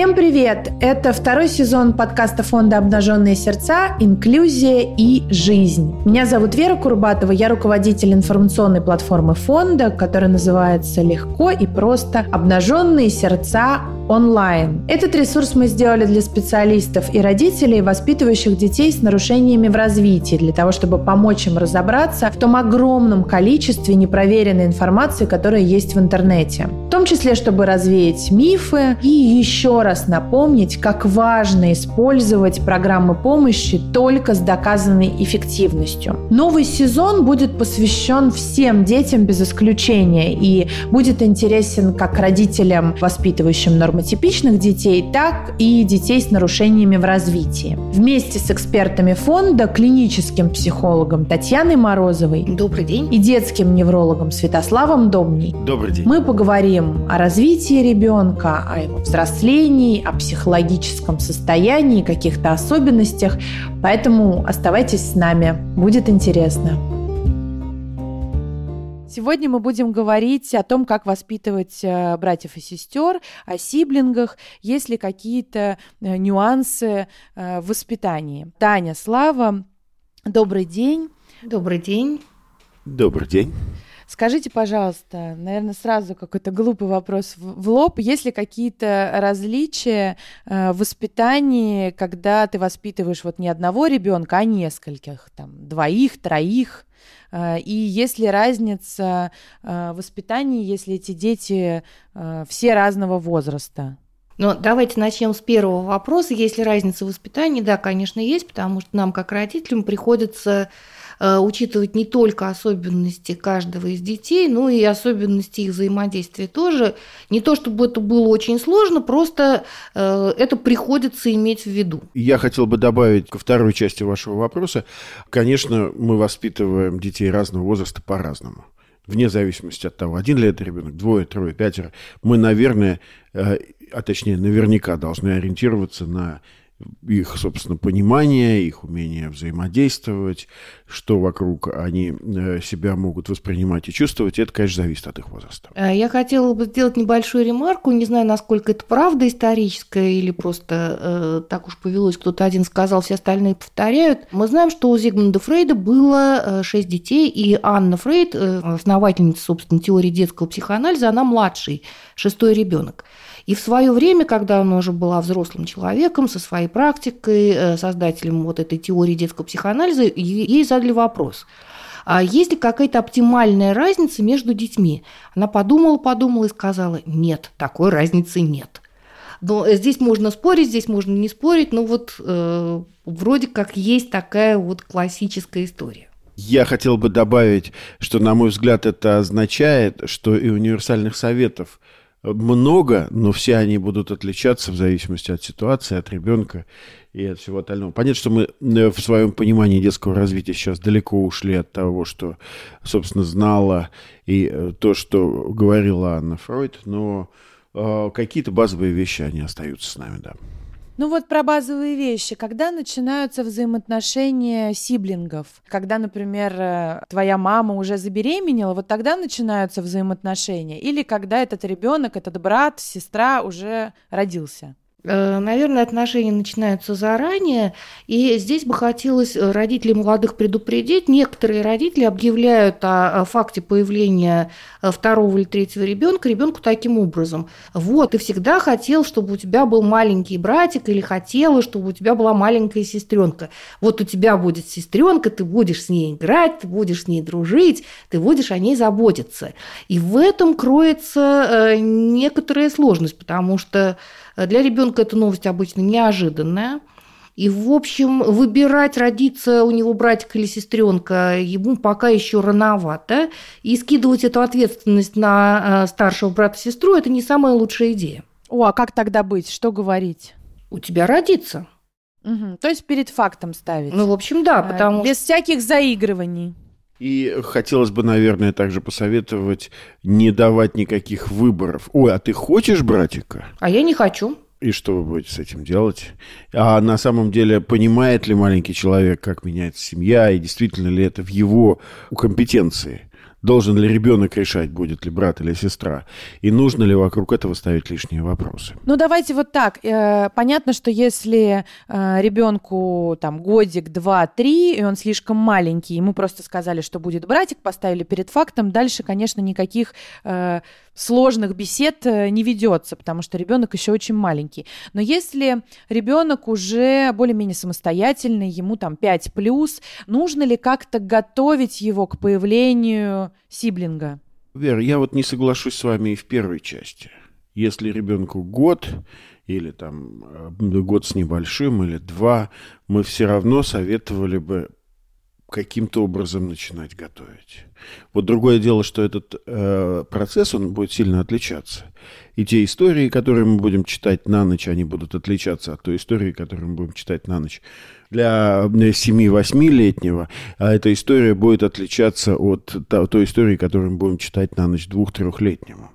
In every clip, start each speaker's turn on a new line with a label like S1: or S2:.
S1: Всем привет! Это второй сезон подкаста фонда «Обнаженные сердца. Инклюзия и жизнь». Меня зовут Вера Курбатова, я руководитель информационной платформы фонда, которая называется «Легко и просто. Обнаженные сердца онлайн. Этот ресурс мы сделали для специалистов и родителей, воспитывающих детей с нарушениями в развитии, для того, чтобы помочь им разобраться в том огромном количестве непроверенной информации, которая есть в интернете. В том числе, чтобы развеять мифы и еще раз напомнить, как важно использовать программы помощи только с доказанной эффективностью. Новый сезон будет посвящен всем детям без исключения и будет интересен как родителям, воспитывающим нормативные нормотипичных детей, так и детей с нарушениями в развитии. Вместе с экспертами фонда, клиническим психологом Татьяной Морозовой
S2: Добрый день.
S1: и детским неврологом Святославом Домней
S3: Добрый день.
S1: мы поговорим о развитии ребенка, о его взрослении, о психологическом состоянии, каких-то особенностях. Поэтому оставайтесь с нами, будет интересно. Сегодня мы будем говорить о том, как воспитывать э, братьев и сестер, о сиблингах, есть ли какие-то э, нюансы э, в воспитании. Таня, Слава, добрый день.
S2: Добрый день.
S3: Добрый день.
S1: Скажите, пожалуйста, наверное, сразу какой-то глупый вопрос в лоб. Есть ли какие-то различия в воспитании, когда ты воспитываешь вот не одного ребенка, а нескольких, там, двоих, троих? И есть ли разница в воспитании, если эти дети все разного возраста?
S2: Но давайте начнем с первого вопроса. Есть ли разница в воспитании? Да, конечно, есть, потому что нам, как родителям, приходится учитывать не только особенности каждого из детей, но и особенности их взаимодействия тоже. Не то чтобы это было очень сложно, просто это приходится иметь в виду.
S3: Я хотел бы добавить ко второй части вашего вопроса. Конечно, мы воспитываем детей разного возраста по-разному вне зависимости от того, один ли это ребенок, двое, трое, пятеро, мы, наверное, а точнее, наверняка должны ориентироваться на их, собственно, понимание, их умение взаимодействовать, что вокруг они э, себя могут воспринимать и чувствовать, это, конечно, зависит от их возраста.
S2: Я хотела бы сделать небольшую ремарку, не знаю, насколько это правда историческая или просто э, так уж повелось, кто-то один сказал, все остальные повторяют. Мы знаем, что у Зигмунда Фрейда было э, шесть детей, и Анна Фрейд, э, основательница, собственно, теории детского психоанализа, она младший, шестой ребенок. И в свое время, когда она уже была взрослым человеком со своей практикой, э, создателем вот этой теории детского психоанализа, ей задали вопрос. А есть ли какая-то оптимальная разница между детьми? Она подумала, подумала и сказала, нет, такой разницы нет. Но здесь можно спорить, здесь можно не спорить, но вот э, вроде как есть такая вот классическая история.
S3: Я хотел бы добавить, что, на мой взгляд, это означает, что и универсальных советов много, но все они будут отличаться в зависимости от ситуации, от ребенка и от всего остального. Понятно, что мы э, в своем понимании детского развития сейчас далеко ушли от того, что, собственно, знала и э, то, что говорила Анна Фройд, но э, какие-то базовые вещи, они остаются с нами, да.
S1: Ну вот про базовые вещи. Когда начинаются взаимоотношения сиблингов? Когда, например, э, твоя мама уже забеременела, вот тогда начинаются взаимоотношения? Или когда этот ребенок, этот брат, сестра уже родился?
S2: Э, наверное, отношения начинаются заранее, и здесь бы хотелось э, родителей молодых предупредить. Некоторые родители объявляют о факте появления э, второго или третьего ребенка ребенку таким образом. Вот, ты всегда хотел, чтобы у тебя был маленький братик, или хотела, чтобы у тебя была маленькая сестренка. Вот у тебя будет сестренка, ты будешь с ней играть, ты будешь с ней дружить, ты будешь о ней заботиться. И в этом кроется некоторая сложность, потому что для ребенка эта новость обычно неожиданная. И, в общем, выбирать, родиться у него братик или сестренка, ему пока еще рановато. И скидывать эту ответственность на э, старшего брата-сестру – это не самая лучшая идея.
S1: О, а как тогда быть? Что говорить?
S2: У тебя родится.
S1: Угу. То есть перед фактом ставить.
S2: Ну, в общем, да, потому
S1: Без всяких заигрываний.
S3: И хотелось бы, наверное, также посоветовать не давать никаких выборов. Ой, а ты хочешь братика?
S2: А я не хочу.
S3: И что вы будете с этим делать? А на самом деле, понимает ли маленький человек, как меняется семья, и действительно ли это в его компетенции? Должен ли ребенок решать, будет ли брат или сестра? И нужно ли вокруг этого ставить лишние вопросы?
S1: Ну, давайте вот так. Э, понятно, что если э, ребенку там годик, два, три, и он слишком маленький, ему просто сказали, что будет братик, поставили перед фактом, дальше, конечно, никаких э, сложных бесед не ведется, потому что ребенок еще очень маленький. Но если ребенок уже более-менее самостоятельный, ему там 5 плюс, нужно ли как-то готовить его к появлению сиблинга.
S3: Вера, я вот не соглашусь с вами и в первой части. Если ребенку год или там э, год с небольшим или два, мы все равно советовали бы каким-то образом начинать готовить. Вот другое дело, что этот э, процесс, он будет сильно отличаться. И те истории, которые мы будем читать на ночь, они будут отличаться от той истории, которую мы будем читать на ночь. Для 7-8-летнего а эта история будет отличаться от той истории, которую мы будем читать на ночь 2-3-летнему.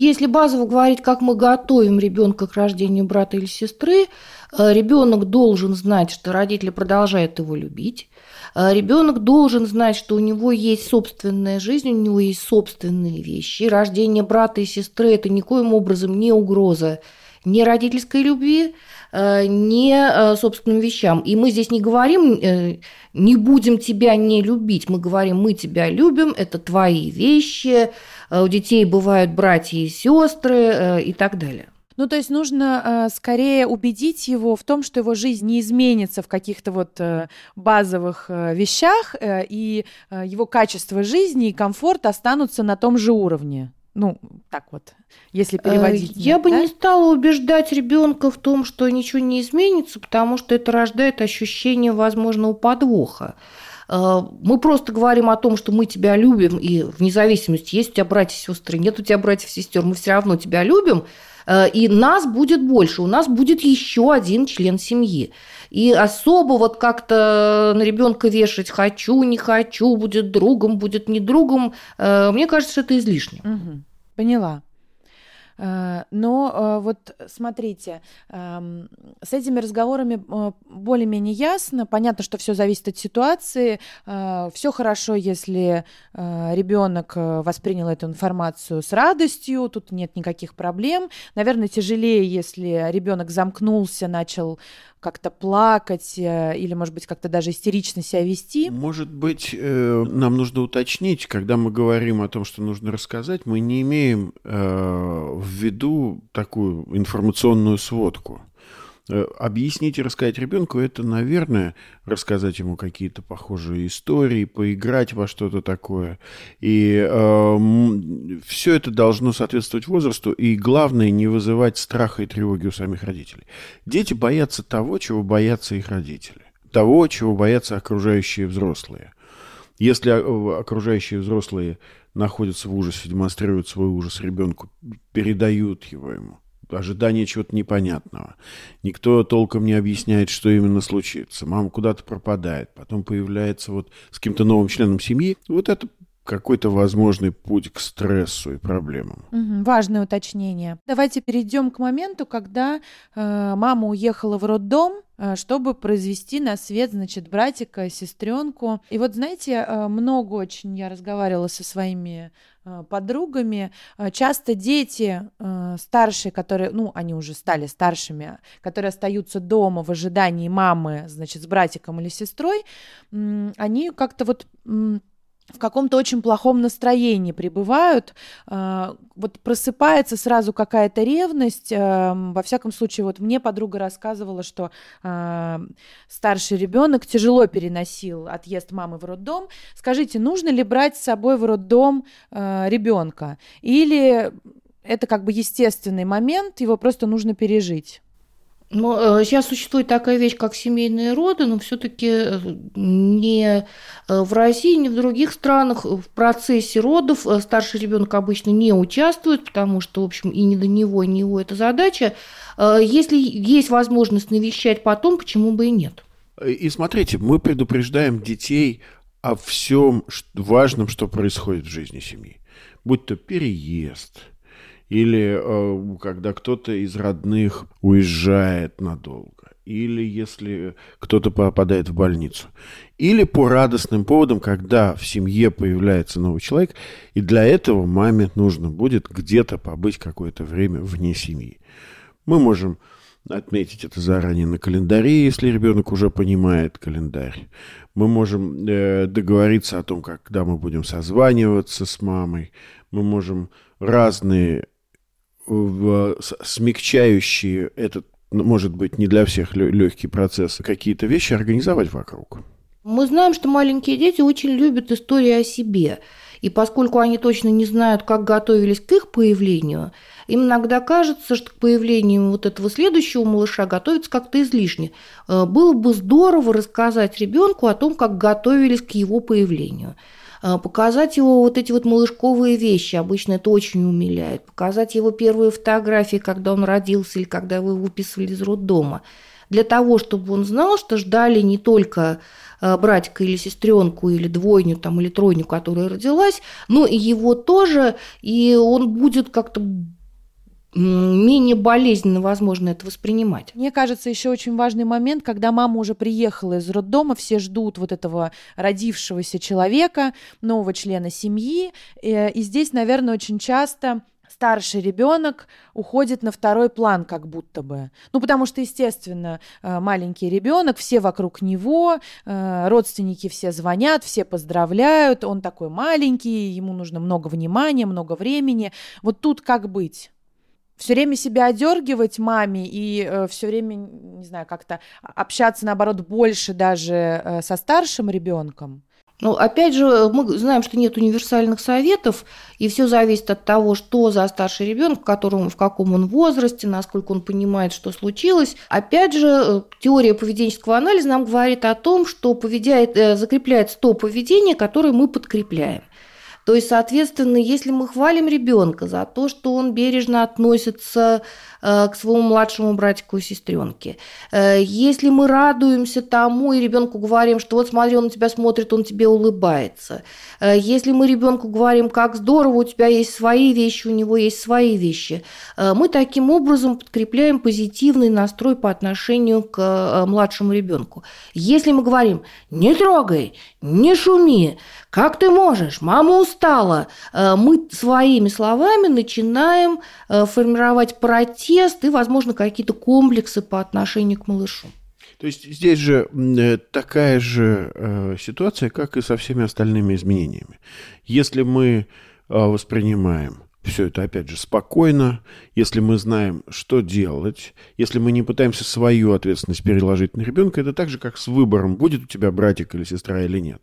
S2: Если базово говорить, как мы готовим ребенка к рождению брата или сестры, э, ребенок должен знать, что родители продолжают его любить, Ребенок должен знать, что у него есть собственная жизнь, у него есть собственные вещи. Рождение брата и сестры – это никоим образом не угроза ни родительской любви, э, ни э, собственным вещам. И мы здесь не говорим, э, не будем тебя не любить, мы говорим, мы тебя любим, это твои вещи, у детей бывают братья и сестры и так далее.
S1: Ну, то есть нужно э, скорее убедить его в том, что его жизнь не изменится в каких-то вот э, базовых э, вещах, э, и э, его качество жизни и комфорт останутся на том же уровне. Ну, так вот, если э, переводить.
S2: Я нет, бы да? не стала убеждать ребенка в том, что ничего не изменится, потому что это рождает ощущение возможного подвоха. Э, мы просто говорим о том, что мы тебя любим, и вне зависимости, есть у тебя братья и сестры, нет у тебя братьев и сестер, мы все равно тебя любим, и нас будет больше, у нас будет еще один член семьи. И особо вот как-то на ребенка вешать хочу, не хочу, будет другом, будет не другом, э, мне кажется, это излишне.
S1: Угу. Поняла. Э, но э, вот смотрите, эм, с этими разговорами э, более-менее ясно. Понятно, что все зависит от ситуации. Все хорошо, если ребенок воспринял эту информацию с радостью, тут нет никаких проблем. Наверное, тяжелее, если ребенок замкнулся, начал как-то плакать э, или, может быть, как-то даже истерично себя вести?
S3: Может быть, э, нам нужно уточнить, когда мы говорим о том, что нужно рассказать, мы не имеем э, в виду такую информационную сводку. Э, объяснить и рассказать ребенку, это, наверное, рассказать ему какие-то похожие истории, поиграть во что-то такое. И э, все это должно соответствовать возрасту, и главное, не вызывать страха и тревоги у самих родителей. Дети боятся того, чего боятся их родители, того, чего боятся окружающие взрослые. Если э, окружающие взрослые находятся в ужасе, демонстрируют свой ужас ребенку, передают его ему – ожидание чего-то непонятного. Никто толком не объясняет, что именно случится. Мама куда-то пропадает, потом появляется вот с каким-то новым членом семьи. Вот это какой-то возможный путь к стрессу и проблемам.
S1: Важное уточнение. Давайте перейдем к моменту, когда э, мама уехала в роддом, э, чтобы произвести на свет, значит, братика, сестренку. И вот, знаете, э, много очень я разговаривала со своими э, подругами. Э, часто дети э, старшие, которые, ну, они уже стали старшими, которые остаются дома в ожидании мамы, значит, с братиком или сестрой, они как-то вот в каком-то очень плохом настроении пребывают, а, вот просыпается сразу какая-то ревность. А, во всяком случае, вот мне подруга рассказывала, что а, старший ребенок тяжело переносил отъезд мамы в роддом. Скажите, нужно ли брать с собой в роддом ребенка? Или это как бы естественный момент, его просто нужно пережить?
S2: Но э, сейчас существует такая вещь, как семейные роды, но все-таки э, не э, в России, не в других странах в процессе родов старший ребенок обычно не участвует, потому что, в общем, и не до него, и не его эта задача. Если есть возможность навещать потом, почему бы и нет?
S3: И смотрите, мы предупреждаем детей о всем важном, что происходит в жизни семьи. Будь то переезд, или э, когда кто-то из родных уезжает надолго, или если кто-то попадает в больницу. Или по радостным поводам, когда в семье появляется новый человек, и для этого маме нужно будет где-то побыть какое-то время вне семьи. Мы можем отметить это заранее на календаре, если ребенок уже понимает календарь. Мы можем э, договориться о том, когда мы будем созваниваться с мамой. Мы можем разные в, смягчающие этот, ну, может быть, не для всех легкий процесс, какие-то вещи организовать вокруг.
S2: Мы знаем, что маленькие дети очень любят истории о себе. И поскольку они точно не знают, как готовились к их появлению, им иногда кажется, что к появлению вот этого следующего малыша готовится как-то излишне. Э, было бы здорово рассказать ребенку о том, как готовились к его появлению. А, показать его вот эти вот малышковые вещи, обычно это очень умиляет, показать его первые фотографии, когда он родился или когда его выписывали из роддома, для того, чтобы он знал, что ждали не только а, братика или сестренку или двойню там, или тройню, которая родилась, но и его тоже, и он будет как-то менее болезненно возможно это воспринимать.
S1: Мне кажется, еще очень важный момент, когда мама уже приехала из роддома, все ждут вот этого родившегося человека, нового члена семьи, э, и здесь, наверное, очень часто старший ребенок уходит на второй план, как будто бы. Ну, потому что, естественно, э, маленький ребенок, все вокруг него, э, родственники все звонят, все поздравляют, он такой маленький, ему нужно много внимания, много времени. Вот тут как быть? Все время себя одергивать маме и э, все время, не знаю, как-то общаться, наоборот, больше даже э, со старшим ребенком.
S2: Ну, опять же, мы знаем, что нет универсальных советов, и все зависит от того, что за старший ребенок, в, котором, в каком он возрасте, насколько он понимает, что случилось. Опять же, э, теория поведенческого анализа нам говорит о том, что поведяет, э, закрепляется то поведение, которое мы подкрепляем. То есть, соответственно, если мы хвалим ребенка за то, что он бережно относится к своему младшему братику и сестренке. Э, если мы радуемся тому и ребенку говорим, что вот смотри, он на тебя смотрит, он тебе улыбается. Э, если мы ребенку говорим, как здорово, у тебя есть свои вещи, у него есть свои вещи, мы таким образом подкрепляем позитивный настрой по отношению к младшему ребенку. Если мы говорим, не трогай, не шуми, как ты можешь, мама устала, мы своими словами начинаем формировать против протест и, возможно, какие-то комплексы по отношению к малышу.
S3: То есть здесь же э, такая же э, ситуация, как и со всеми остальными изменениями. Если мы э, воспринимаем все это, опять же, спокойно, если мы знаем, что делать, если мы не пытаемся свою ответственность переложить на ребенка, это так же, как с выбором, будет у тебя братик или сестра или нет.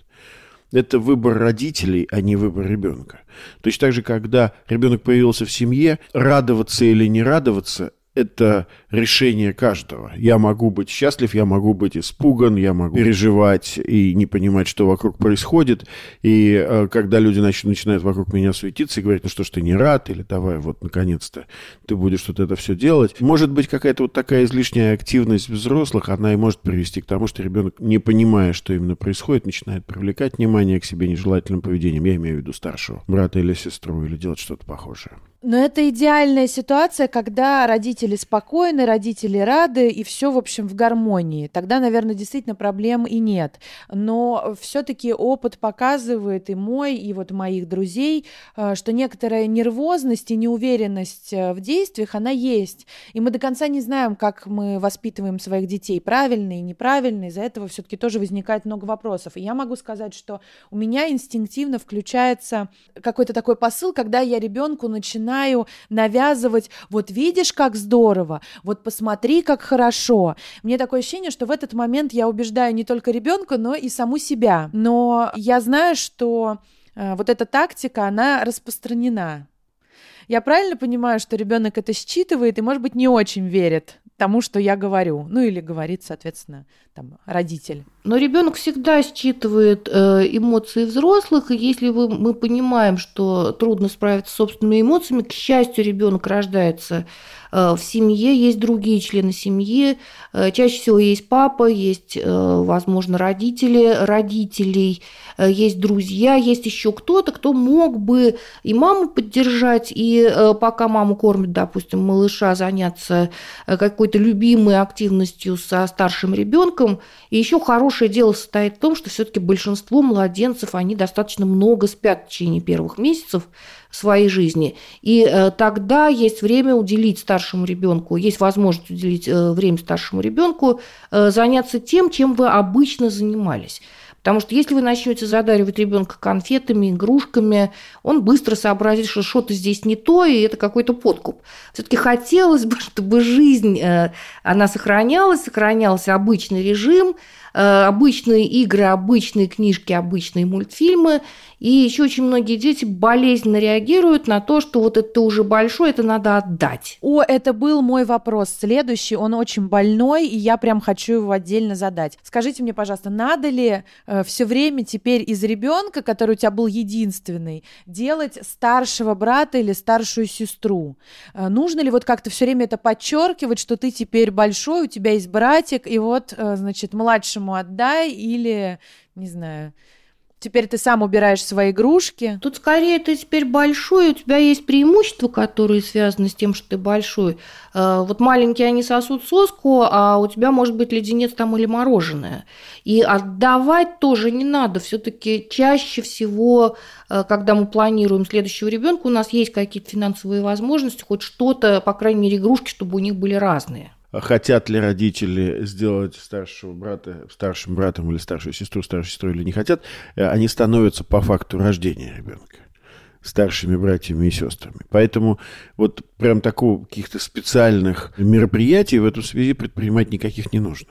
S3: Это выбор родителей, а не выбор ребенка. Точно так же, когда ребенок появился в семье, радоваться или не радоваться это решение каждого. Я могу быть счастлив, я могу быть испуган, я могу переживать и не понимать, что вокруг происходит. И э, когда люди нач- начинают вокруг меня светиться и говорить, ну что ж ты не рад, или давай вот наконец-то ты будешь вот это все делать. Может быть, какая-то вот такая излишняя активность взрослых, она и может привести к тому, что ребенок, не понимая, что именно происходит, начинает привлекать внимание к себе нежелательным поведением. Я имею в виду старшего брата или сестру, или делать что-то похожее.
S1: Но это идеальная ситуация, когда родители спокойны, родители рады, и все, в общем, в гармонии. Тогда, наверное, действительно проблем и нет. Но все-таки опыт показывает и мой, и вот моих друзей, э, что некоторая нервозность и неуверенность э, в действиях, она есть. И мы до конца не знаем, как мы воспитываем своих детей, правильно и неправильно. Из-за этого все-таки тоже возникает много вопросов. И я могу сказать, что у меня инстинктивно включается какой-то такой посыл, когда я ребенку начинаю начинаю навязывать, вот видишь, как здорово, вот посмотри, как хорошо. Мне такое ощущение, что в этот момент я убеждаю не только ребенка, но и саму себя. Но я знаю, что э, вот эта тактика, она распространена. Я правильно понимаю, что ребенок это считывает и, может быть, не очень верит тому, что я говорю. Ну или говорит, соответственно, там, родитель.
S2: Но ребенок всегда считывает э, эмоции взрослых, и если вы, мы понимаем, что трудно справиться с собственными эмоциями, к счастью, ребенок рождается в семье есть другие члены семьи, чаще всего есть папа, есть, возможно, родители родителей, есть друзья, есть еще кто-то, кто мог бы и маму поддержать, и пока маму кормит, допустим, малыша, заняться какой-то любимой активностью со старшим ребенком. И еще хорошее дело состоит в том, что все-таки большинство младенцев, они достаточно много спят в течение первых месяцев своей жизни. И э, тогда есть время уделить старшему ребенку, есть возможность уделить э, время старшему ребенку, э, заняться тем, чем вы обычно занимались. Потому что если вы начнете задаривать ребенка конфетами, игрушками, он быстро сообразит, что что-то здесь не то, и это какой-то подкуп. Все-таки хотелось бы, чтобы жизнь, она сохранялась, сохранялся обычный режим, обычные игры, обычные книжки, обычные мультфильмы. И еще очень многие дети болезненно реагируют на то, что вот это уже большой, это надо отдать.
S1: О, это был мой вопрос следующий. Он очень больной, и я прям хочу его отдельно задать. Скажите мне, пожалуйста, надо ли э, все время теперь из ребенка, который у тебя был единственный, делать старшего брата или старшую сестру? Э, нужно ли вот как-то все время это подчеркивать, что ты теперь большой, у тебя есть братик, и вот, э, значит, младшему ему отдай или, не знаю, теперь ты сам убираешь свои игрушки.
S2: Тут скорее ты теперь большой, у тебя есть преимущества, которые связаны с тем, что ты большой. Э, вот маленькие они сосут соску, а у тебя может быть леденец там или мороженое. И отдавать тоже не надо. Все-таки чаще всего, э, когда мы планируем следующего ребенка, у нас есть какие-то финансовые возможности, хоть что-то, по крайней мере, игрушки, чтобы у них были разные
S3: хотят ли родители сделать старшего брата старшим братом или старшую сестру старшей сестрой или не хотят, э, они становятся по факту рождения ребенка старшими братьями и сестрами. Поэтому вот прям такого каких-то специальных мероприятий в эту связи предпринимать никаких не нужно.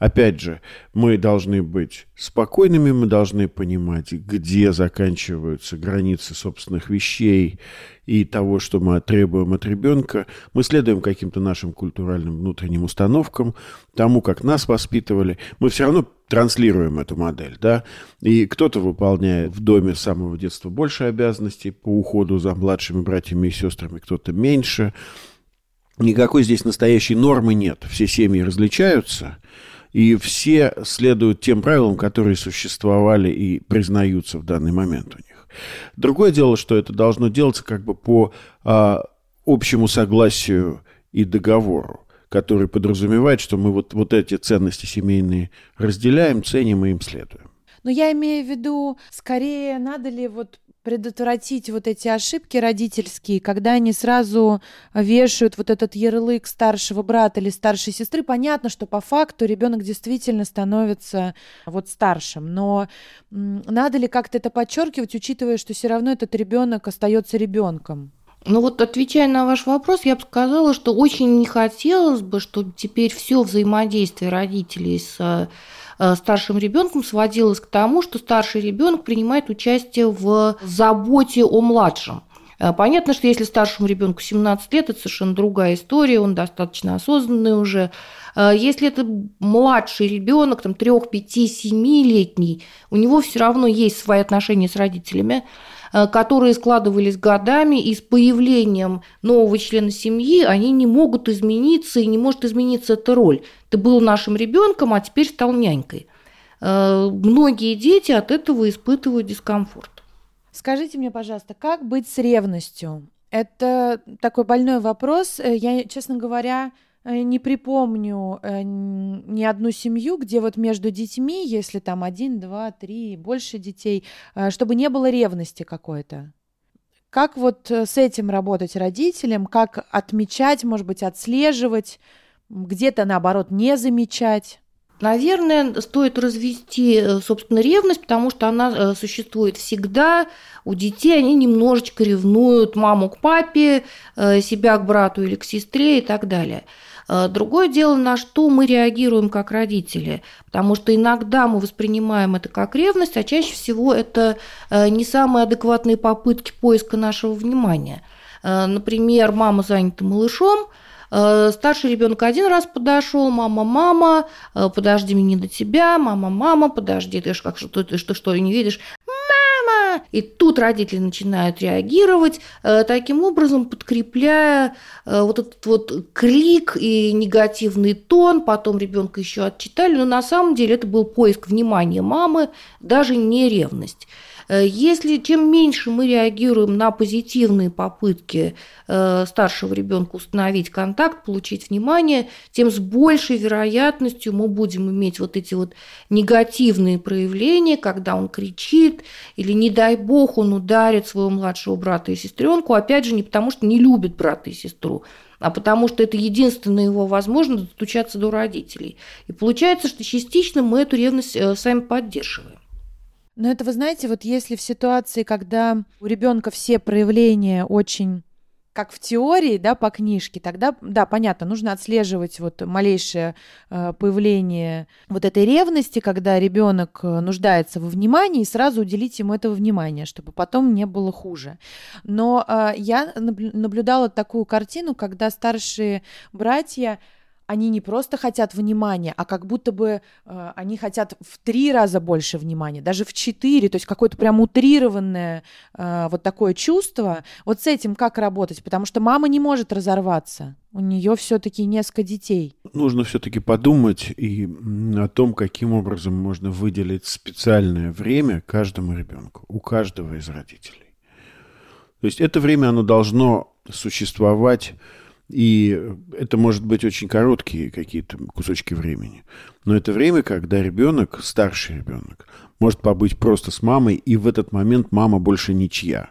S3: Опять же, мы должны быть спокойными, мы должны понимать, где заканчиваются границы собственных вещей и того, что мы требуем от ребенка. Мы следуем каким-то нашим культуральным внутренним установкам, тому, как нас воспитывали. Мы все равно транслируем эту модель, да, и кто-то выполняет в доме с самого детства больше обязанностей по уходу за младшими братьями и сестрами, кто-то меньше. Никакой здесь настоящей нормы нет. Все семьи различаются – и все следуют тем правилам, которые существовали и признаются в данный момент у них. Другое дело, что это должно делаться как бы по а, общему согласию и договору, который подразумевает, что мы вот, вот эти ценности семейные разделяем, ценим и им следуем.
S1: Но я имею в виду, скорее, надо ли вот предотвратить вот эти ошибки родительские, когда они сразу вешают вот этот ярлык старшего брата или старшей сестры, понятно, что по факту ребенок действительно становится вот старшим, но надо ли как-то это подчеркивать, учитывая, что все равно этот ребенок остается ребенком?
S2: Ну вот отвечая на ваш вопрос, я бы сказала, что очень не хотелось бы, чтобы теперь все взаимодействие родителей с старшим ребенком сводилось к тому, что старший ребенок принимает участие в заботе о младшем. Э, понятно, что если старшему ребенку 17 лет, это совершенно другая история, он достаточно осознанный уже. Э, если это младший ребенок, там 3, 5, 7 летний, у него все равно есть свои отношения с родителями. Э, которые складывались годами, и с появлением нового члена семьи они не могут измениться, и не может измениться эта роль. Ты был нашим ребенком, а теперь стал нянькой. Э, многие дети от этого испытывают дискомфорт.
S1: Скажите мне, пожалуйста, как быть с ревностью? Это такой больной вопрос. Э, я, честно говоря, не припомню э, ни одну семью, где вот между детьми, если там один, два, три, больше детей, э, чтобы не было ревности какой-то. Как вот с этим работать родителям, как отмечать, может быть, отслеживать, где-то наоборот не замечать?
S2: Наверное, стоит развести, собственно, ревность, потому что она существует всегда. У детей они немножечко ревнуют маму к папе, себя к брату или к сестре и так далее. Э, другое дело, на что мы реагируем как родители, потому что иногда мы воспринимаем это как ревность, а чаще всего это э, не самые адекватные попытки поиска нашего внимания. Э, например, мама занята малышом, Старший ребенок один раз подошел, мама, мама, подожди, мне до тебя, мама, мама, подожди, ты что, как что, ты что, что, не видишь? Меня. И тут родители начинают реагировать, э, таким образом подкрепляя э, вот этот вот крик и негативный тон. Потом ребенка еще отчитали, но на самом деле это был поиск внимания мамы, даже не ревность. Э, если чем меньше мы реагируем на позитивные попытки э, старшего ребенка установить контакт, получить внимание, тем с большей вероятностью мы будем иметь вот эти вот негативные проявления, когда он кричит или, не дай бог, он ударит своего младшего брата и сестренку, опять же, не потому что не любит брата и сестру, а потому что это единственная его возможность достучаться до родителей. И получается, что частично мы эту ревность э, сами поддерживаем.
S1: Но это, вы знаете, вот если в ситуации, когда у ребенка все проявления очень как в теории, да, по книжке, тогда, да, понятно, нужно отслеживать вот малейшее э, появление вот этой ревности, когда ребенок э, нуждается во внимании, и сразу уделить ему этого внимания, чтобы потом не было хуже. Но э, я наблюдала такую картину, когда старшие братья они не просто хотят внимания, а как будто бы э, они хотят в три раза больше внимания, даже в четыре, то есть какое-то прям утрированное э, вот такое чувство. Вот с этим как работать? Потому что мама не может разорваться. У нее все-таки несколько детей.
S3: Нужно все-таки подумать и о том, каким образом можно выделить специальное время каждому ребенку, у каждого из родителей. То есть это время, оно должно существовать и это может быть очень короткие какие-то кусочки времени. Но это время, когда ребенок, старший ребенок, может побыть просто с мамой, и в этот момент мама больше ничья.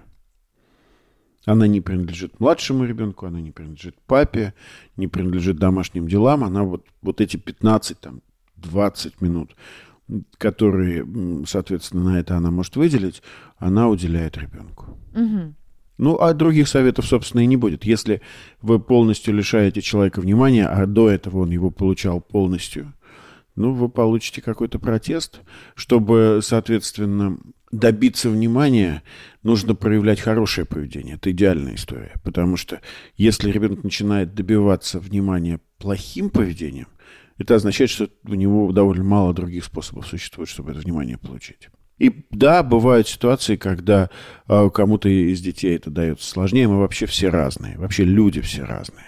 S3: Она не принадлежит младшему ребенку, она не принадлежит папе, не принадлежит домашним делам. Она вот, вот эти 15, там, 20 минут, которые, соответственно, на это она может выделить, она уделяет ребенку. Угу. Ну, а других советов, собственно, и не будет. Если вы полностью лишаете человека внимания, а до этого он его получал полностью, ну, вы получите какой-то протест. Чтобы, соответственно, добиться внимания, нужно проявлять хорошее поведение. Это идеальная история. Потому что если ребенок начинает добиваться внимания плохим поведением, это означает, что у него довольно мало других способов существует, чтобы это внимание получить. И да, бывают ситуации, когда э, кому-то из детей это дается сложнее. Мы вообще все разные. Вообще люди все разные.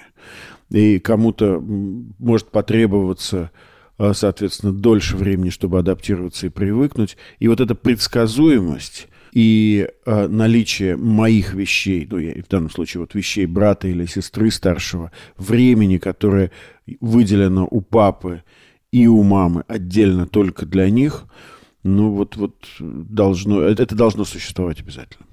S3: И кому-то может потребоваться, э, соответственно, дольше времени, чтобы адаптироваться и привыкнуть. И вот эта предсказуемость и э, наличие моих вещей, ну, я, в данном случае вот вещей брата или сестры старшего, времени, которое выделено у папы и у мамы отдельно только для них – ну вот, вот должно, это, это должно существовать обязательно.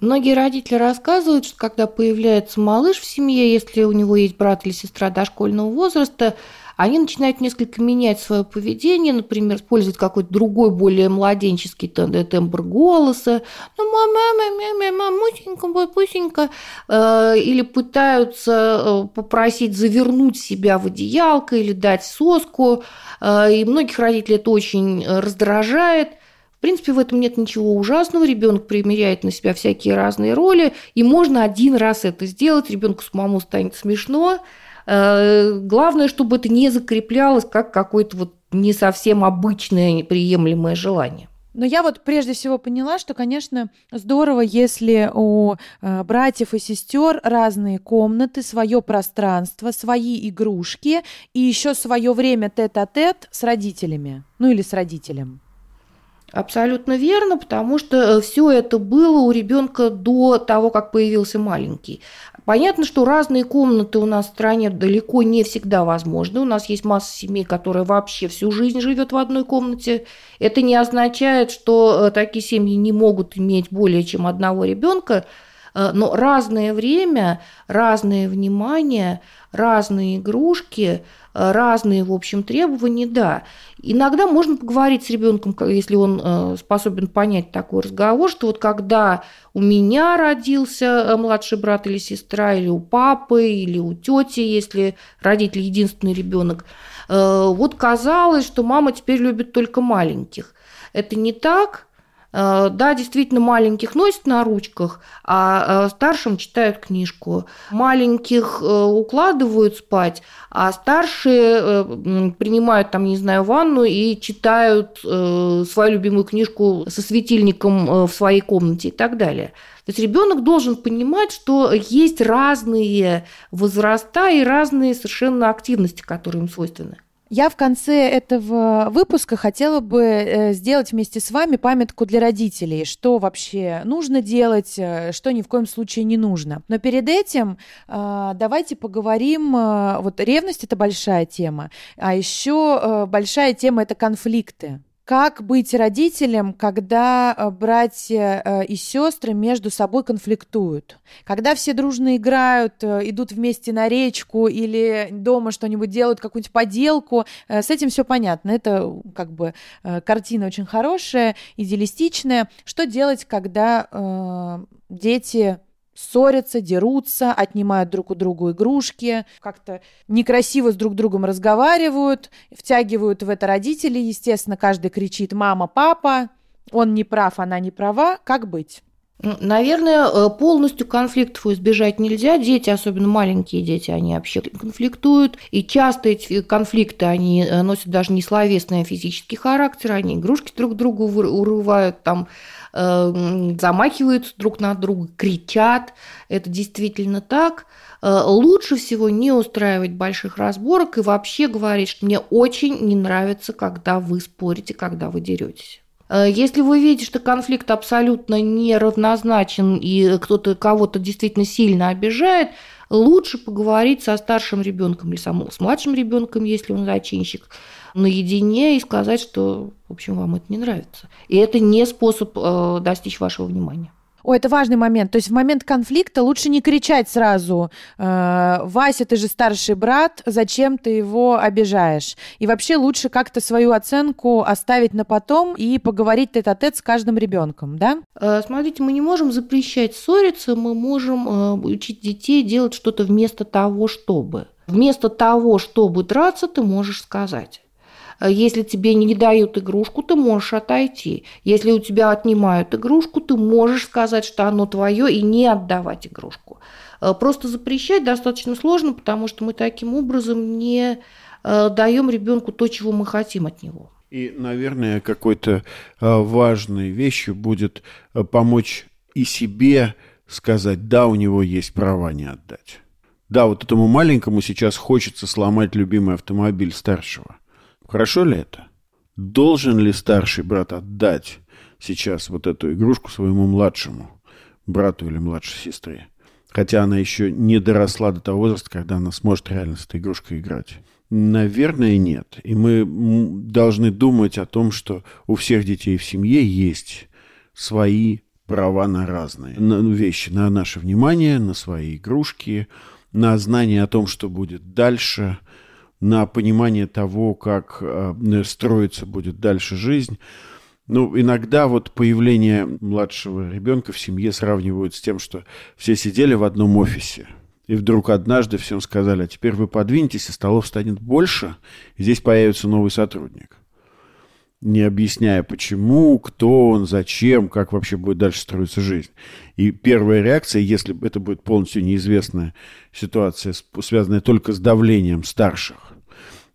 S2: Многие родители рассказывают, что когда появляется малыш в семье, если у него есть брат или сестра дошкольного возраста, они начинают несколько менять свое поведение, например, использовать какой-то другой, более младенческий тембр голоса, ну, мама, мама, мама, мамусенька, папусенька, э, или пытаются э, попросить завернуть себя в одеялко или дать соску, э, и многих родителей это очень раздражает. В принципе, в этом нет ничего ужасного. Ребенок примеряет на себя всякие разные роли, и можно один раз это сделать. Ребенку самому станет смешно, Э, главное, чтобы это не закреплялось как какое-то вот не совсем обычное неприемлемое желание.
S1: Но я вот прежде всего поняла, что, конечно, здорово, если у э, братьев и сестер разные комнаты, свое пространство, свои игрушки и еще свое время тет-а-тет с родителями, ну или с родителем.
S2: Абсолютно верно, потому что э, все это было у ребенка до того, как появился маленький. Понятно, что разные комнаты у нас в стране далеко не всегда возможны. У нас есть масса семей, которые вообще всю жизнь живет в одной комнате. Это не означает, что э, такие семьи не могут иметь более чем одного ребенка, но разное время, разное внимание, разные игрушки – Э, разные, в общем, требования, да. Иногда можно поговорить с ребенком, если он э, способен понять такой разговор, что вот когда у меня родился э, младший брат или сестра, или у папы, или у тети, если родитель единственный ребенок, вот казалось, что мама теперь любит только маленьких. Это не так, Э, да, действительно, маленьких носят на ручках, а э, старшим читают книжку. Маленьких э, укладывают спать, а старшие принимают там, не знаю, ванну и читают свою любимую книжку со светильником в своей комнате и так далее. То есть ребенок должен понимать, что есть разные возраста и разные совершенно активности, которые им свойственны.
S1: Я в конце этого выпуска хотела бы э, сделать вместе с вами памятку для родителей, что вообще нужно делать, э, что ни в коем случае не нужно. Но перед этим э, давайте поговорим, вот ревность это большая тема, а еще большая тема это конфликты. Как быть родителем, когда э, братья э, и сестры между собой конфликтуют? Когда все дружно играют, э, идут вместе на речку или дома что-нибудь делают, какую-нибудь поделку, с этим все понятно. Это как бы картина очень хорошая, идеалистичная. Что делать, когда дети ссорятся, дерутся, отнимают друг у друга игрушки, как-то некрасиво с друг другом разговаривают, втягивают в это родители, естественно, каждый кричит «мама, папа», он не прав, она не права, как быть?
S2: Наверное, э, полностью конфликтов избежать нельзя. Дети, особенно маленькие дети, они вообще конфликтуют. И часто эти конфликты, они э, носят даже не словесный, а физический характер. Они игрушки друг другу урывают, там, замахиваются друг на друга, кричат. Это действительно так. Лучше всего не устраивать больших разборок и вообще говорить, что мне очень не нравится, когда вы спорите, когда вы деретесь. Э, если вы видите, что конфликт абсолютно неравнозначен и кто-то кого-то действительно сильно обижает, лучше поговорить со старшим ребенком или с младшим ребенком, если он зачинщик, наедине и сказать, что, в общем, вам это не нравится. И это не способ э, достичь вашего внимания.
S1: О, это важный момент. То есть в момент конфликта лучше не кричать сразу э, «Вася, ты же старший брат, зачем ты его обижаешь?» И вообще лучше как-то свою оценку оставить на потом и поговорить тет-а-тет с каждым ребенком, да?
S2: Э, смотрите, мы не можем запрещать ссориться, мы можем э, учить детей делать что-то вместо того, чтобы. Вместо того, чтобы драться, ты можешь сказать. Э, если тебе не дают игрушку, ты можешь отойти. Если у тебя отнимают игрушку, ты можешь сказать, что оно твое, и не отдавать игрушку. Э, просто запрещать достаточно сложно, потому что мы таким образом не э, даем ребенку то, чего мы хотим от него.
S3: И, наверное, какой-то важной вещью будет помочь и себе сказать, да, у него есть права не отдать. Да, вот этому маленькому сейчас хочется сломать любимый автомобиль старшего. Хорошо ли это? Должен ли старший брат отдать сейчас вот эту игрушку своему младшему брату или младшей сестре? Хотя она еще не доросла до того возраста, когда она сможет реально с этой игрушкой играть. Наверное, нет. И мы должны думать о том, что у всех детей в семье есть свои права на разные на вещи, на наше внимание, на свои игрушки, на знание о том, что будет дальше – на понимание того, как э, строиться будет дальше жизнь. Ну, иногда вот появление младшего ребенка в семье сравнивают с тем, что все сидели в одном офисе, и вдруг однажды всем сказали, а теперь вы подвиньтесь, и столов станет больше, и здесь появится новый сотрудник. Не объясняя, почему, кто он, зачем, как вообще будет дальше строиться жизнь. И первая реакция, если это будет полностью неизвестная ситуация, связанная только с давлением старших,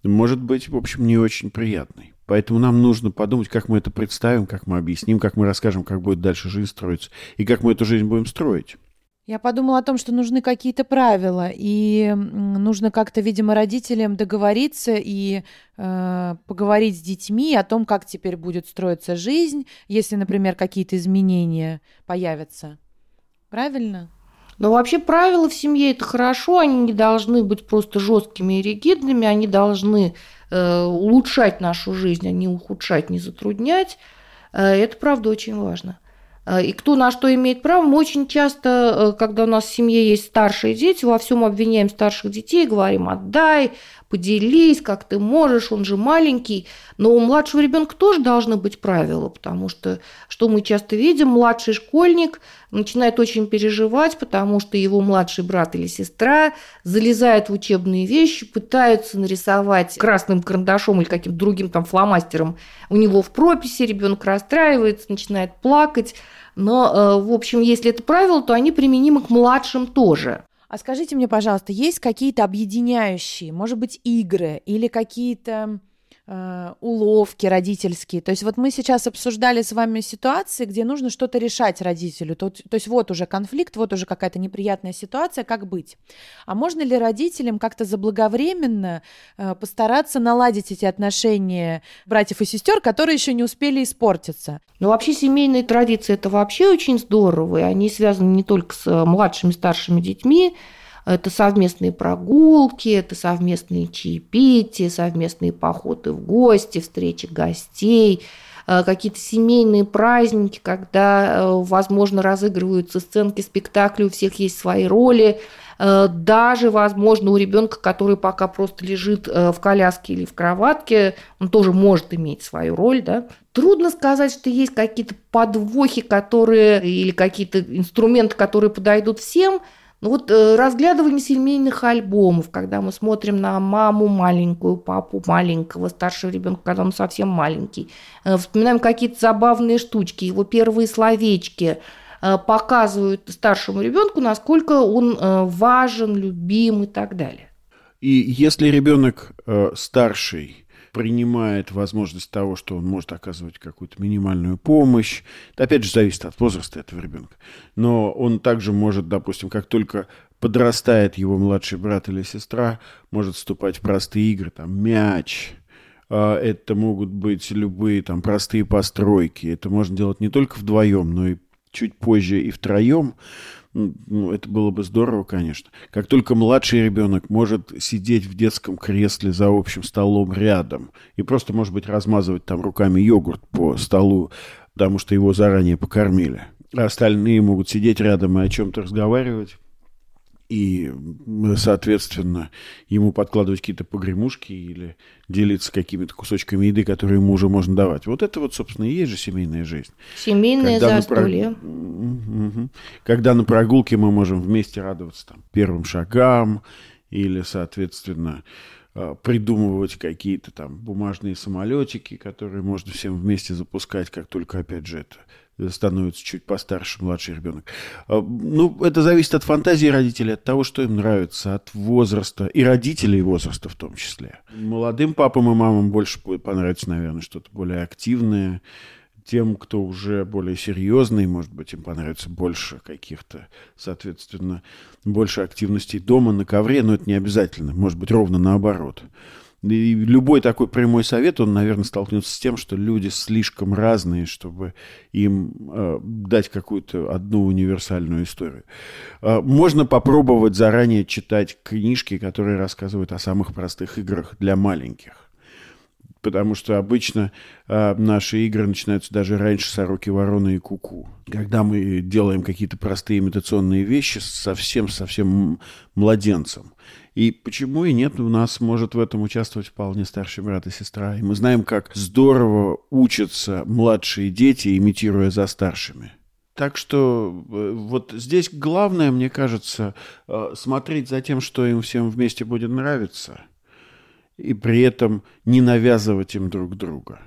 S3: может быть, в общем, не очень приятной. Поэтому нам нужно подумать, как мы это представим, как мы объясним, как мы расскажем, как будет дальше жизнь строиться, и как мы эту жизнь будем строить.
S1: Я подумала о том, что нужны какие-то правила, и нужно как-то, видимо, родителям договориться и э, поговорить с детьми о том, как теперь будет строиться жизнь, если, например, какие-то изменения появятся. Правильно?
S2: Но вообще правила в семье это хорошо, они не должны быть просто жесткими и ригидными, они должны э, улучшать нашу жизнь, а не ухудшать, не затруднять. Э, это правда очень важно. Э, и кто на что имеет право, мы очень часто, э, когда у нас в семье есть старшие дети, во всем обвиняем старших детей, говорим «отдай», поделись, как ты можешь, он же маленький. Но у младшего ребенка тоже должны быть правила, потому что, что мы часто видим, младший школьник начинает очень переживать, потому что его младший брат или сестра залезают в учебные вещи, пытаются нарисовать красным карандашом или каким-то другим там фломастером у него в прописи, ребенок расстраивается, начинает плакать. Но, э, в общем, если это правило, то они применимы к младшим тоже.
S1: А скажите мне, пожалуйста, есть какие-то объединяющие, может быть, игры или какие-то Э, уловки родительские. То есть вот мы сейчас обсуждали с вами ситуации, где нужно что-то решать родителю. То, то есть вот уже конфликт, вот уже какая-то неприятная ситуация, как быть. А можно ли родителям как-то заблаговременно э, постараться наладить эти отношения братьев и сестер, которые еще не успели испортиться?
S2: Ну вообще семейные традиции это вообще очень здорово, и они связаны не только с э, младшими, старшими детьми, это совместные прогулки, это совместные чаепития, совместные походы в гости, встречи гостей, э, какие-то семейные праздники, когда, э, возможно, разыгрываются сценки спектакля, у всех есть свои роли, э, даже, возможно, у ребенка, который пока просто лежит в коляске или в кроватке, он тоже может иметь свою роль, да. Трудно сказать, что есть какие-то подвохи, которые или какие-то инструменты, которые подойдут всем, ну вот э, разглядывание семейных альбомов, когда мы смотрим на маму маленькую, папу маленького, старшего ребенка, когда он совсем маленький, э, вспоминаем какие-то забавные штучки, его первые словечки, э, показывают старшему ребенку, насколько он важен, любим и так далее.
S3: И если ребенок старший принимает возможность того, что он может оказывать какую-то минимальную помощь. Это, опять же, зависит от возраста этого ребенка. Но он также может, допустим, как только подрастает его младший брат или сестра, может вступать в простые игры, там, мяч, а, это могут быть любые там простые постройки. Это можно делать не только вдвоем, но и чуть позже и втроем. Ну, это было бы здорово, конечно. Как только младший ребенок может сидеть в детском кресле за общим столом рядом и просто, может быть, размазывать там руками йогурт по столу, потому что его заранее покормили. А остальные могут сидеть рядом и о чем-то разговаривать и, соответственно, ему подкладывать какие-то погремушки или делиться какими-то кусочками еды, которые ему уже можно давать. Вот это вот, собственно, и есть же семейная жизнь.
S2: Семейное Когда застолье.
S3: На... Когда на прогулке мы можем вместе радоваться там, первым шагам или, соответственно, а, придумывать какие-то там бумажные самолетики, которые можно всем вместе запускать, как только, опять же, это становится чуть постарше младший ребенок. А, ну, это зависит от фантазии родителей, от того, что им нравится, от возраста, и родителей возраста в том числе. Молодым папам и мамам больше будет понравиться, наверное, что-то более активное. Тем, кто уже более серьезный, может быть, им понравится больше каких-то, соответственно, больше активностей дома на ковре, но это не обязательно, может быть, ровно наоборот. И любой такой прямой совет, он, наверное, столкнется с тем, что люди слишком разные, чтобы им э, дать какую-то одну универсальную историю. Э, можно попробовать заранее читать книжки, которые рассказывают о самых простых играх для маленьких потому что обычно э, наши игры начинаются даже раньше «Сороки, вороны» и «Куку». -ку». Когда мы делаем какие-то простые имитационные вещи совсем-совсем младенцем. И почему и нет, у нас может в этом участвовать вполне старший брат и сестра. И мы знаем, как здорово учатся младшие дети, имитируя за старшими. Так что э, вот здесь главное, мне кажется, э, смотреть за тем, что им всем вместе будет нравиться, и при этом не навязывать им друг друга.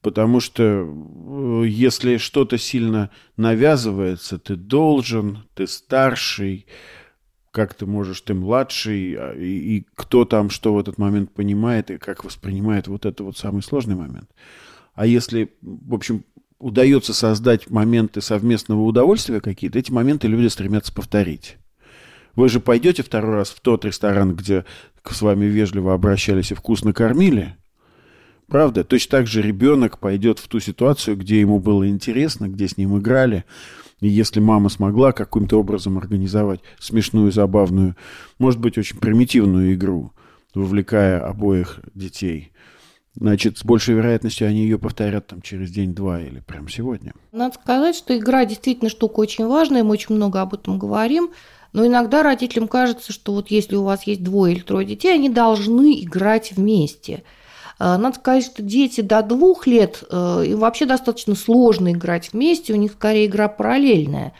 S3: Потому что э, если что-то сильно навязывается, ты должен, ты старший, как ты можешь, ты младший, а, и, и кто там что в этот момент понимает, и как воспринимает вот это вот самый сложный момент. А если, в общем, удается создать моменты совместного удовольствия какие-то, эти моменты люди стремятся повторить. Вы же пойдете второй раз в тот ресторан, где с вами вежливо обращались и вкусно кормили, правда? Точно так же ребенок пойдет в ту ситуацию, где ему было интересно, где с ним играли, и если мама смогла каким-то образом организовать смешную, забавную, может быть, очень примитивную игру, вовлекая обоих детей, значит, с большей вероятностью они ее повторят там через день-два или прямо сегодня.
S2: Надо сказать, что игра действительно штука очень важная, мы очень много об этом говорим. Но иногда родителям кажется, что вот если у вас есть двое или трое детей, они должны играть вместе. Э, надо сказать, что дети до двух лет, э, им вообще достаточно сложно играть вместе, у них скорее игра параллельная.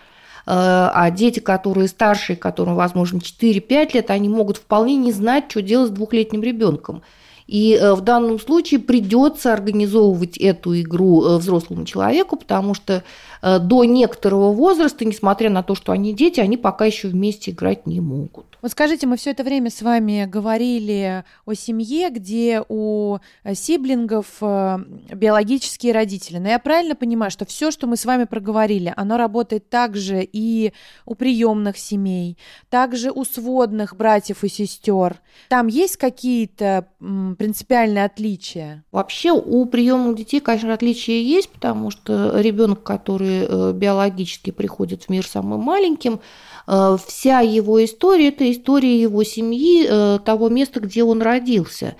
S2: Э, а дети, которые старшие, которым, возможно, 4-5 лет, они могут вполне не знать, что делать с двухлетним ребенком. И в данном случае придется организовывать эту игру взрослому человеку, потому что до некоторого возраста, несмотря на то, что они дети, они пока еще вместе играть не могут.
S1: Вот скажите, мы все это время с вами говорили о семье, где у э, сиблингов э, биологические родители. Но я правильно понимаю, что все, что мы с вами проговорили, оно работает также и у приемных семей, также у сводных братьев и сестер. Там есть какие-то принципиальные отличия?
S2: Вообще у приемных детей, конечно, отличия есть, потому что ребенок, который э, биологически приходит в мир самым маленьким, Э, вся его история – это история его семьи, э, того места, где он родился.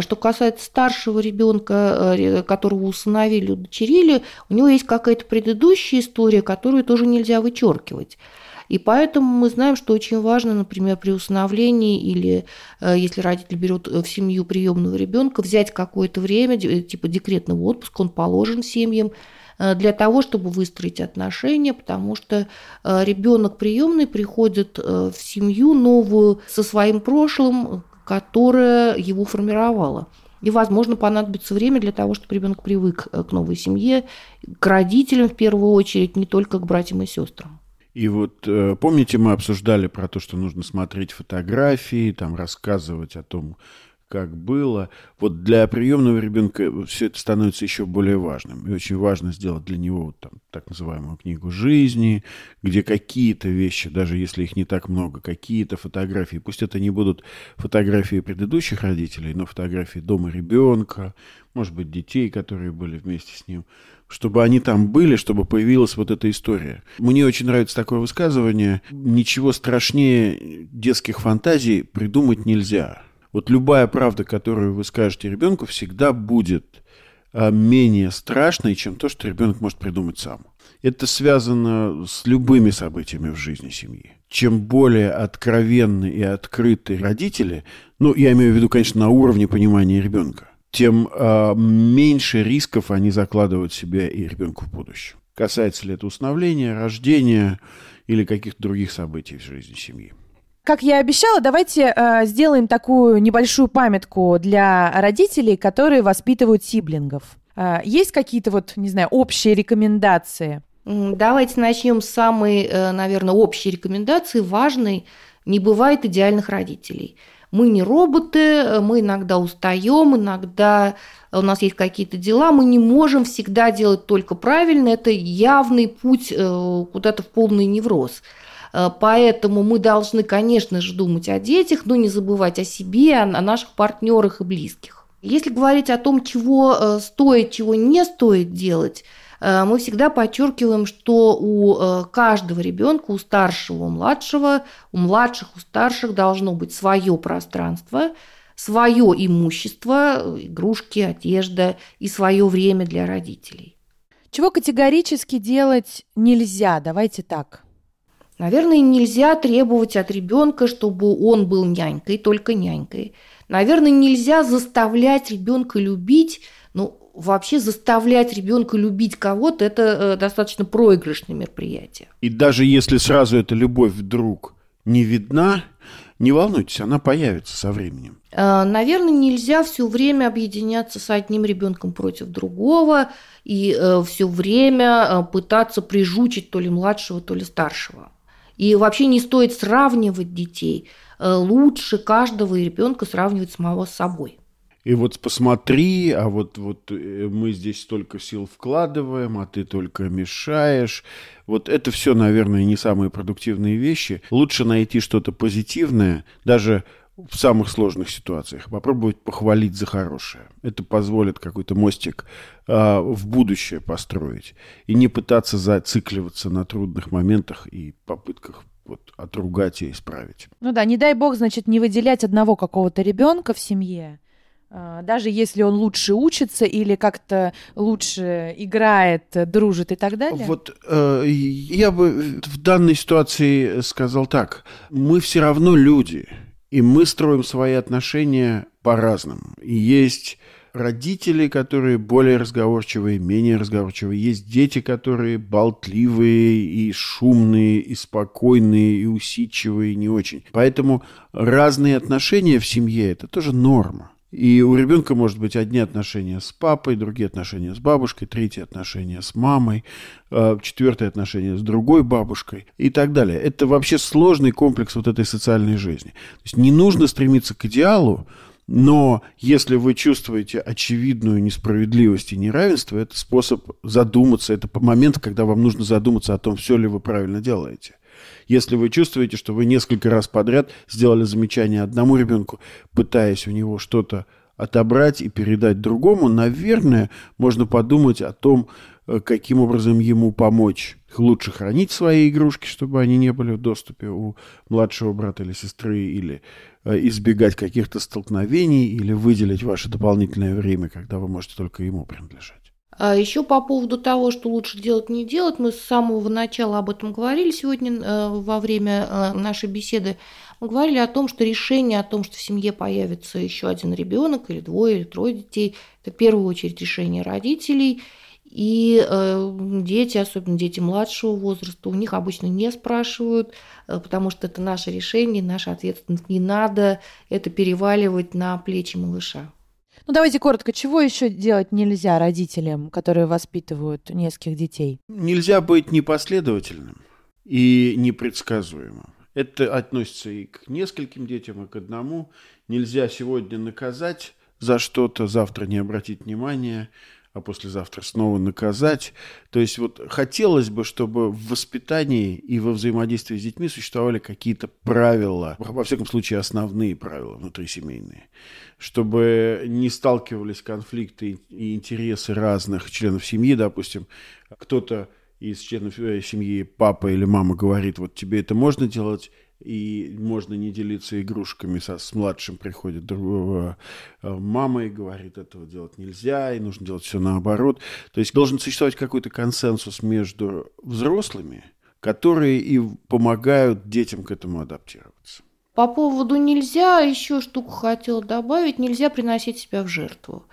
S2: Что касается старшего ребенка, которого усыновили, удочерили, у него есть какая-то предыдущая история, которую тоже нельзя вычеркивать. И поэтому мы знаем, что очень важно, например, при усыновлении или если родитель берет в семью приемного ребенка, взять какое-то время, типа декретного отпуска, он положен семьям, Э, для того, чтобы выстроить отношения, потому что э, ребенок приемный приходит э, в семью новую со своим прошлым, которое его формировало. И, возможно, понадобится время для того, чтобы ребенок привык к новой семье, к родителям в первую очередь, не только к братьям и сестрам.
S3: И вот помните, мы обсуждали про то, что нужно смотреть фотографии, там рассказывать о том, как было. Вот для приемного ребенка все это становится еще более важным. И очень важно сделать для него вот там, так называемую книгу жизни, где какие-то вещи, даже если их не так много, какие-то фотографии, пусть это не будут фотографии предыдущих родителей, но фотографии дома ребенка, может быть, детей, которые были вместе с ним, чтобы они там были, чтобы появилась вот эта история. Мне очень нравится такое высказывание. Ничего страшнее детских фантазий придумать нельзя. Вот любая правда, которую вы скажете ребенку, всегда будет а, менее страшной, чем то, что ребенок может придумать сам. Это связано с любыми событиями в жизни семьи. Чем более откровенны и открыты родители, ну, я имею в виду, конечно, на уровне понимания ребенка, тем э, меньше рисков они закладывают себе и ребенку в будущем. Касается ли это усыновления, рождения или каких-то других событий в жизни семьи.
S1: Как я и обещала, давайте э, сделаем такую небольшую памятку для родителей, которые воспитывают сиблингов. Э, есть какие-то вот, не знаю, общие рекомендации?
S2: Давайте начнем с самой, э, наверное, общей рекомендации, важной. Не бывает идеальных родителей. Мы не роботы, мы иногда устаем, иногда у нас есть какие-то дела, мы не можем всегда делать только правильно. Это явный путь э, куда-то в полный невроз. Э, поэтому мы должны, конечно же, думать о детях, но не забывать о себе, о наших партнерах и близких. Если говорить о том, чего э, стоит, чего не стоит делать, э, мы всегда подчеркиваем, что у каждого ребенка, у старшего, у младшего, у младших, у старших должно быть свое пространство, свое имущество, игрушки, одежда и свое время для родителей.
S1: Чего категорически делать нельзя? Давайте так.
S2: Наверное, нельзя требовать от ребенка, чтобы он был нянькой, только нянькой. Наверное, нельзя заставлять ребенка любить, вообще заставлять ребенка любить кого-то, это э, достаточно проигрышное мероприятие.
S3: И даже если сразу эта любовь вдруг не видна, не волнуйтесь, она появится со временем.
S2: Э, наверное, нельзя все время объединяться с одним ребенком против другого и э, все время пытаться прижучить то ли младшего, то ли старшего. И вообще не стоит сравнивать детей. Лучше каждого ребенка сравнивать самого с собой.
S3: И вот посмотри, а вот, вот э, мы здесь столько сил вкладываем, а ты только мешаешь. Вот это все, наверное, не самые продуктивные вещи. Лучше найти что-то позитивное, даже в самых сложных ситуациях, попробовать похвалить за хорошее. Это позволит какой-то мостик э, в будущее построить. И не пытаться зацикливаться на трудных моментах и попытках вот, отругать и исправить.
S1: Ну да, не дай бог, значит, не выделять одного какого-то ребенка в семье, даже если он лучше учится или как-то лучше играет, дружит и так далее?
S3: Вот э, я бы в данной ситуации сказал так. Мы все равно люди, и мы строим свои отношения по-разному. Есть родители, которые более разговорчивые, менее разговорчивые. Есть дети, которые болтливые и шумные, и спокойные, и усидчивые, и не очень. Поэтому разные отношения в семье – это тоже норма. И у ребенка может быть одни отношения с папой, другие отношения с бабушкой, третьи отношения с мамой, э, четвертое отношение с другой бабушкой и так далее. Это вообще сложный комплекс вот этой социальной жизни. То есть не нужно стремиться к идеалу, но если вы чувствуете очевидную несправедливость и неравенство, это способ задуматься, это момент, когда вам нужно задуматься о том, все ли вы правильно делаете. Если вы чувствуете, что вы несколько раз подряд сделали замечание одному ребенку, пытаясь у него что-то отобрать и передать другому, наверное, можно подумать о том, э, каким образом ему помочь. Лучше хранить свои игрушки, чтобы они не были в доступе у младшего брата или сестры, или э, избегать каких-то столкновений, или выделить ваше дополнительное время, когда вы можете только ему принадлежать.
S2: А еще по поводу того, что лучше делать, не делать, мы с самого начала об этом говорили сегодня э, во время э, нашей беседы. Мы говорили о том, что решение о том, что в семье появится еще один ребенок или двое или трое детей, это в первую очередь решение родителей. И э, дети, особенно дети младшего возраста, у них обычно не спрашивают, э, потому что это наше решение, наша ответственность. Не надо это переваливать на плечи малыша.
S1: Ну, давайте коротко, чего еще делать нельзя родителям, которые воспитывают нескольких детей?
S3: Нельзя быть непоследовательным и непредсказуемым. Это относится и к нескольким детям, и к одному. Нельзя сегодня наказать за что-то, завтра не обратить внимания, а послезавтра снова наказать. То есть вот хотелось бы, чтобы в воспитании и во взаимодействии с детьми существовали какие-то правила, во всяком случае основные правила внутрисемейные, чтобы не сталкивались конфликты и интересы разных членов семьи, допустим, кто-то из членов э, семьи, папа или мама говорит, вот тебе это можно делать, и можно не делиться игрушками со, с младшим, приходит другого э, мама и говорит, этого делать нельзя, и нужно делать все наоборот. То есть должен существовать какой-то консенсус между взрослыми, которые и помогают детям к этому адаптироваться.
S2: По поводу нельзя, еще штуку хотела добавить, нельзя приносить себя в жертву.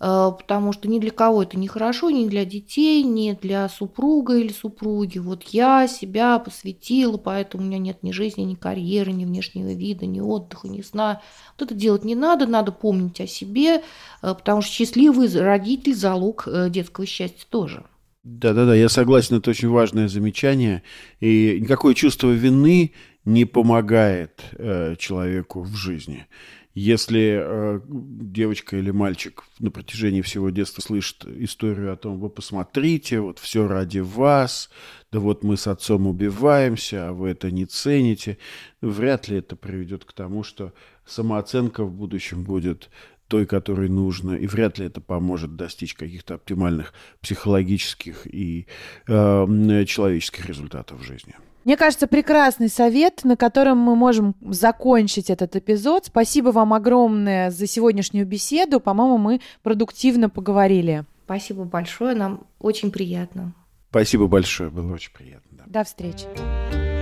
S2: Э, потому что ни для кого это не хорошо, ни для детей, ни для супруга или супруги. Вот я себя посвятила, поэтому у меня нет ни жизни, ни карьеры, ни внешнего вида, ни отдыха, ни сна. Вот это делать не надо, надо помнить о себе, э, потому что счастливый родитель – залог э, детского счастья тоже.
S3: Да-да-да, я согласен, это очень важное замечание. И никакое чувство вины не помогает э, человеку в жизни. Если э, девочка или мальчик на протяжении всего детства слышит историю о том, вы посмотрите, вот все ради вас, да вот мы с отцом убиваемся, а вы это не цените, вряд ли это приведет к тому, что самооценка в будущем будет той, которой нужно, и вряд ли это поможет достичь каких-то оптимальных психологических и э, человеческих результатов в жизни.
S1: Мне кажется, прекрасный совет, на котором мы можем закончить этот эпизод. Спасибо вам огромное за сегодняшнюю беседу. По-моему, мы продуктивно поговорили.
S2: Спасибо большое, нам очень приятно.
S3: Спасибо большое, было очень приятно.
S1: Да. До встречи.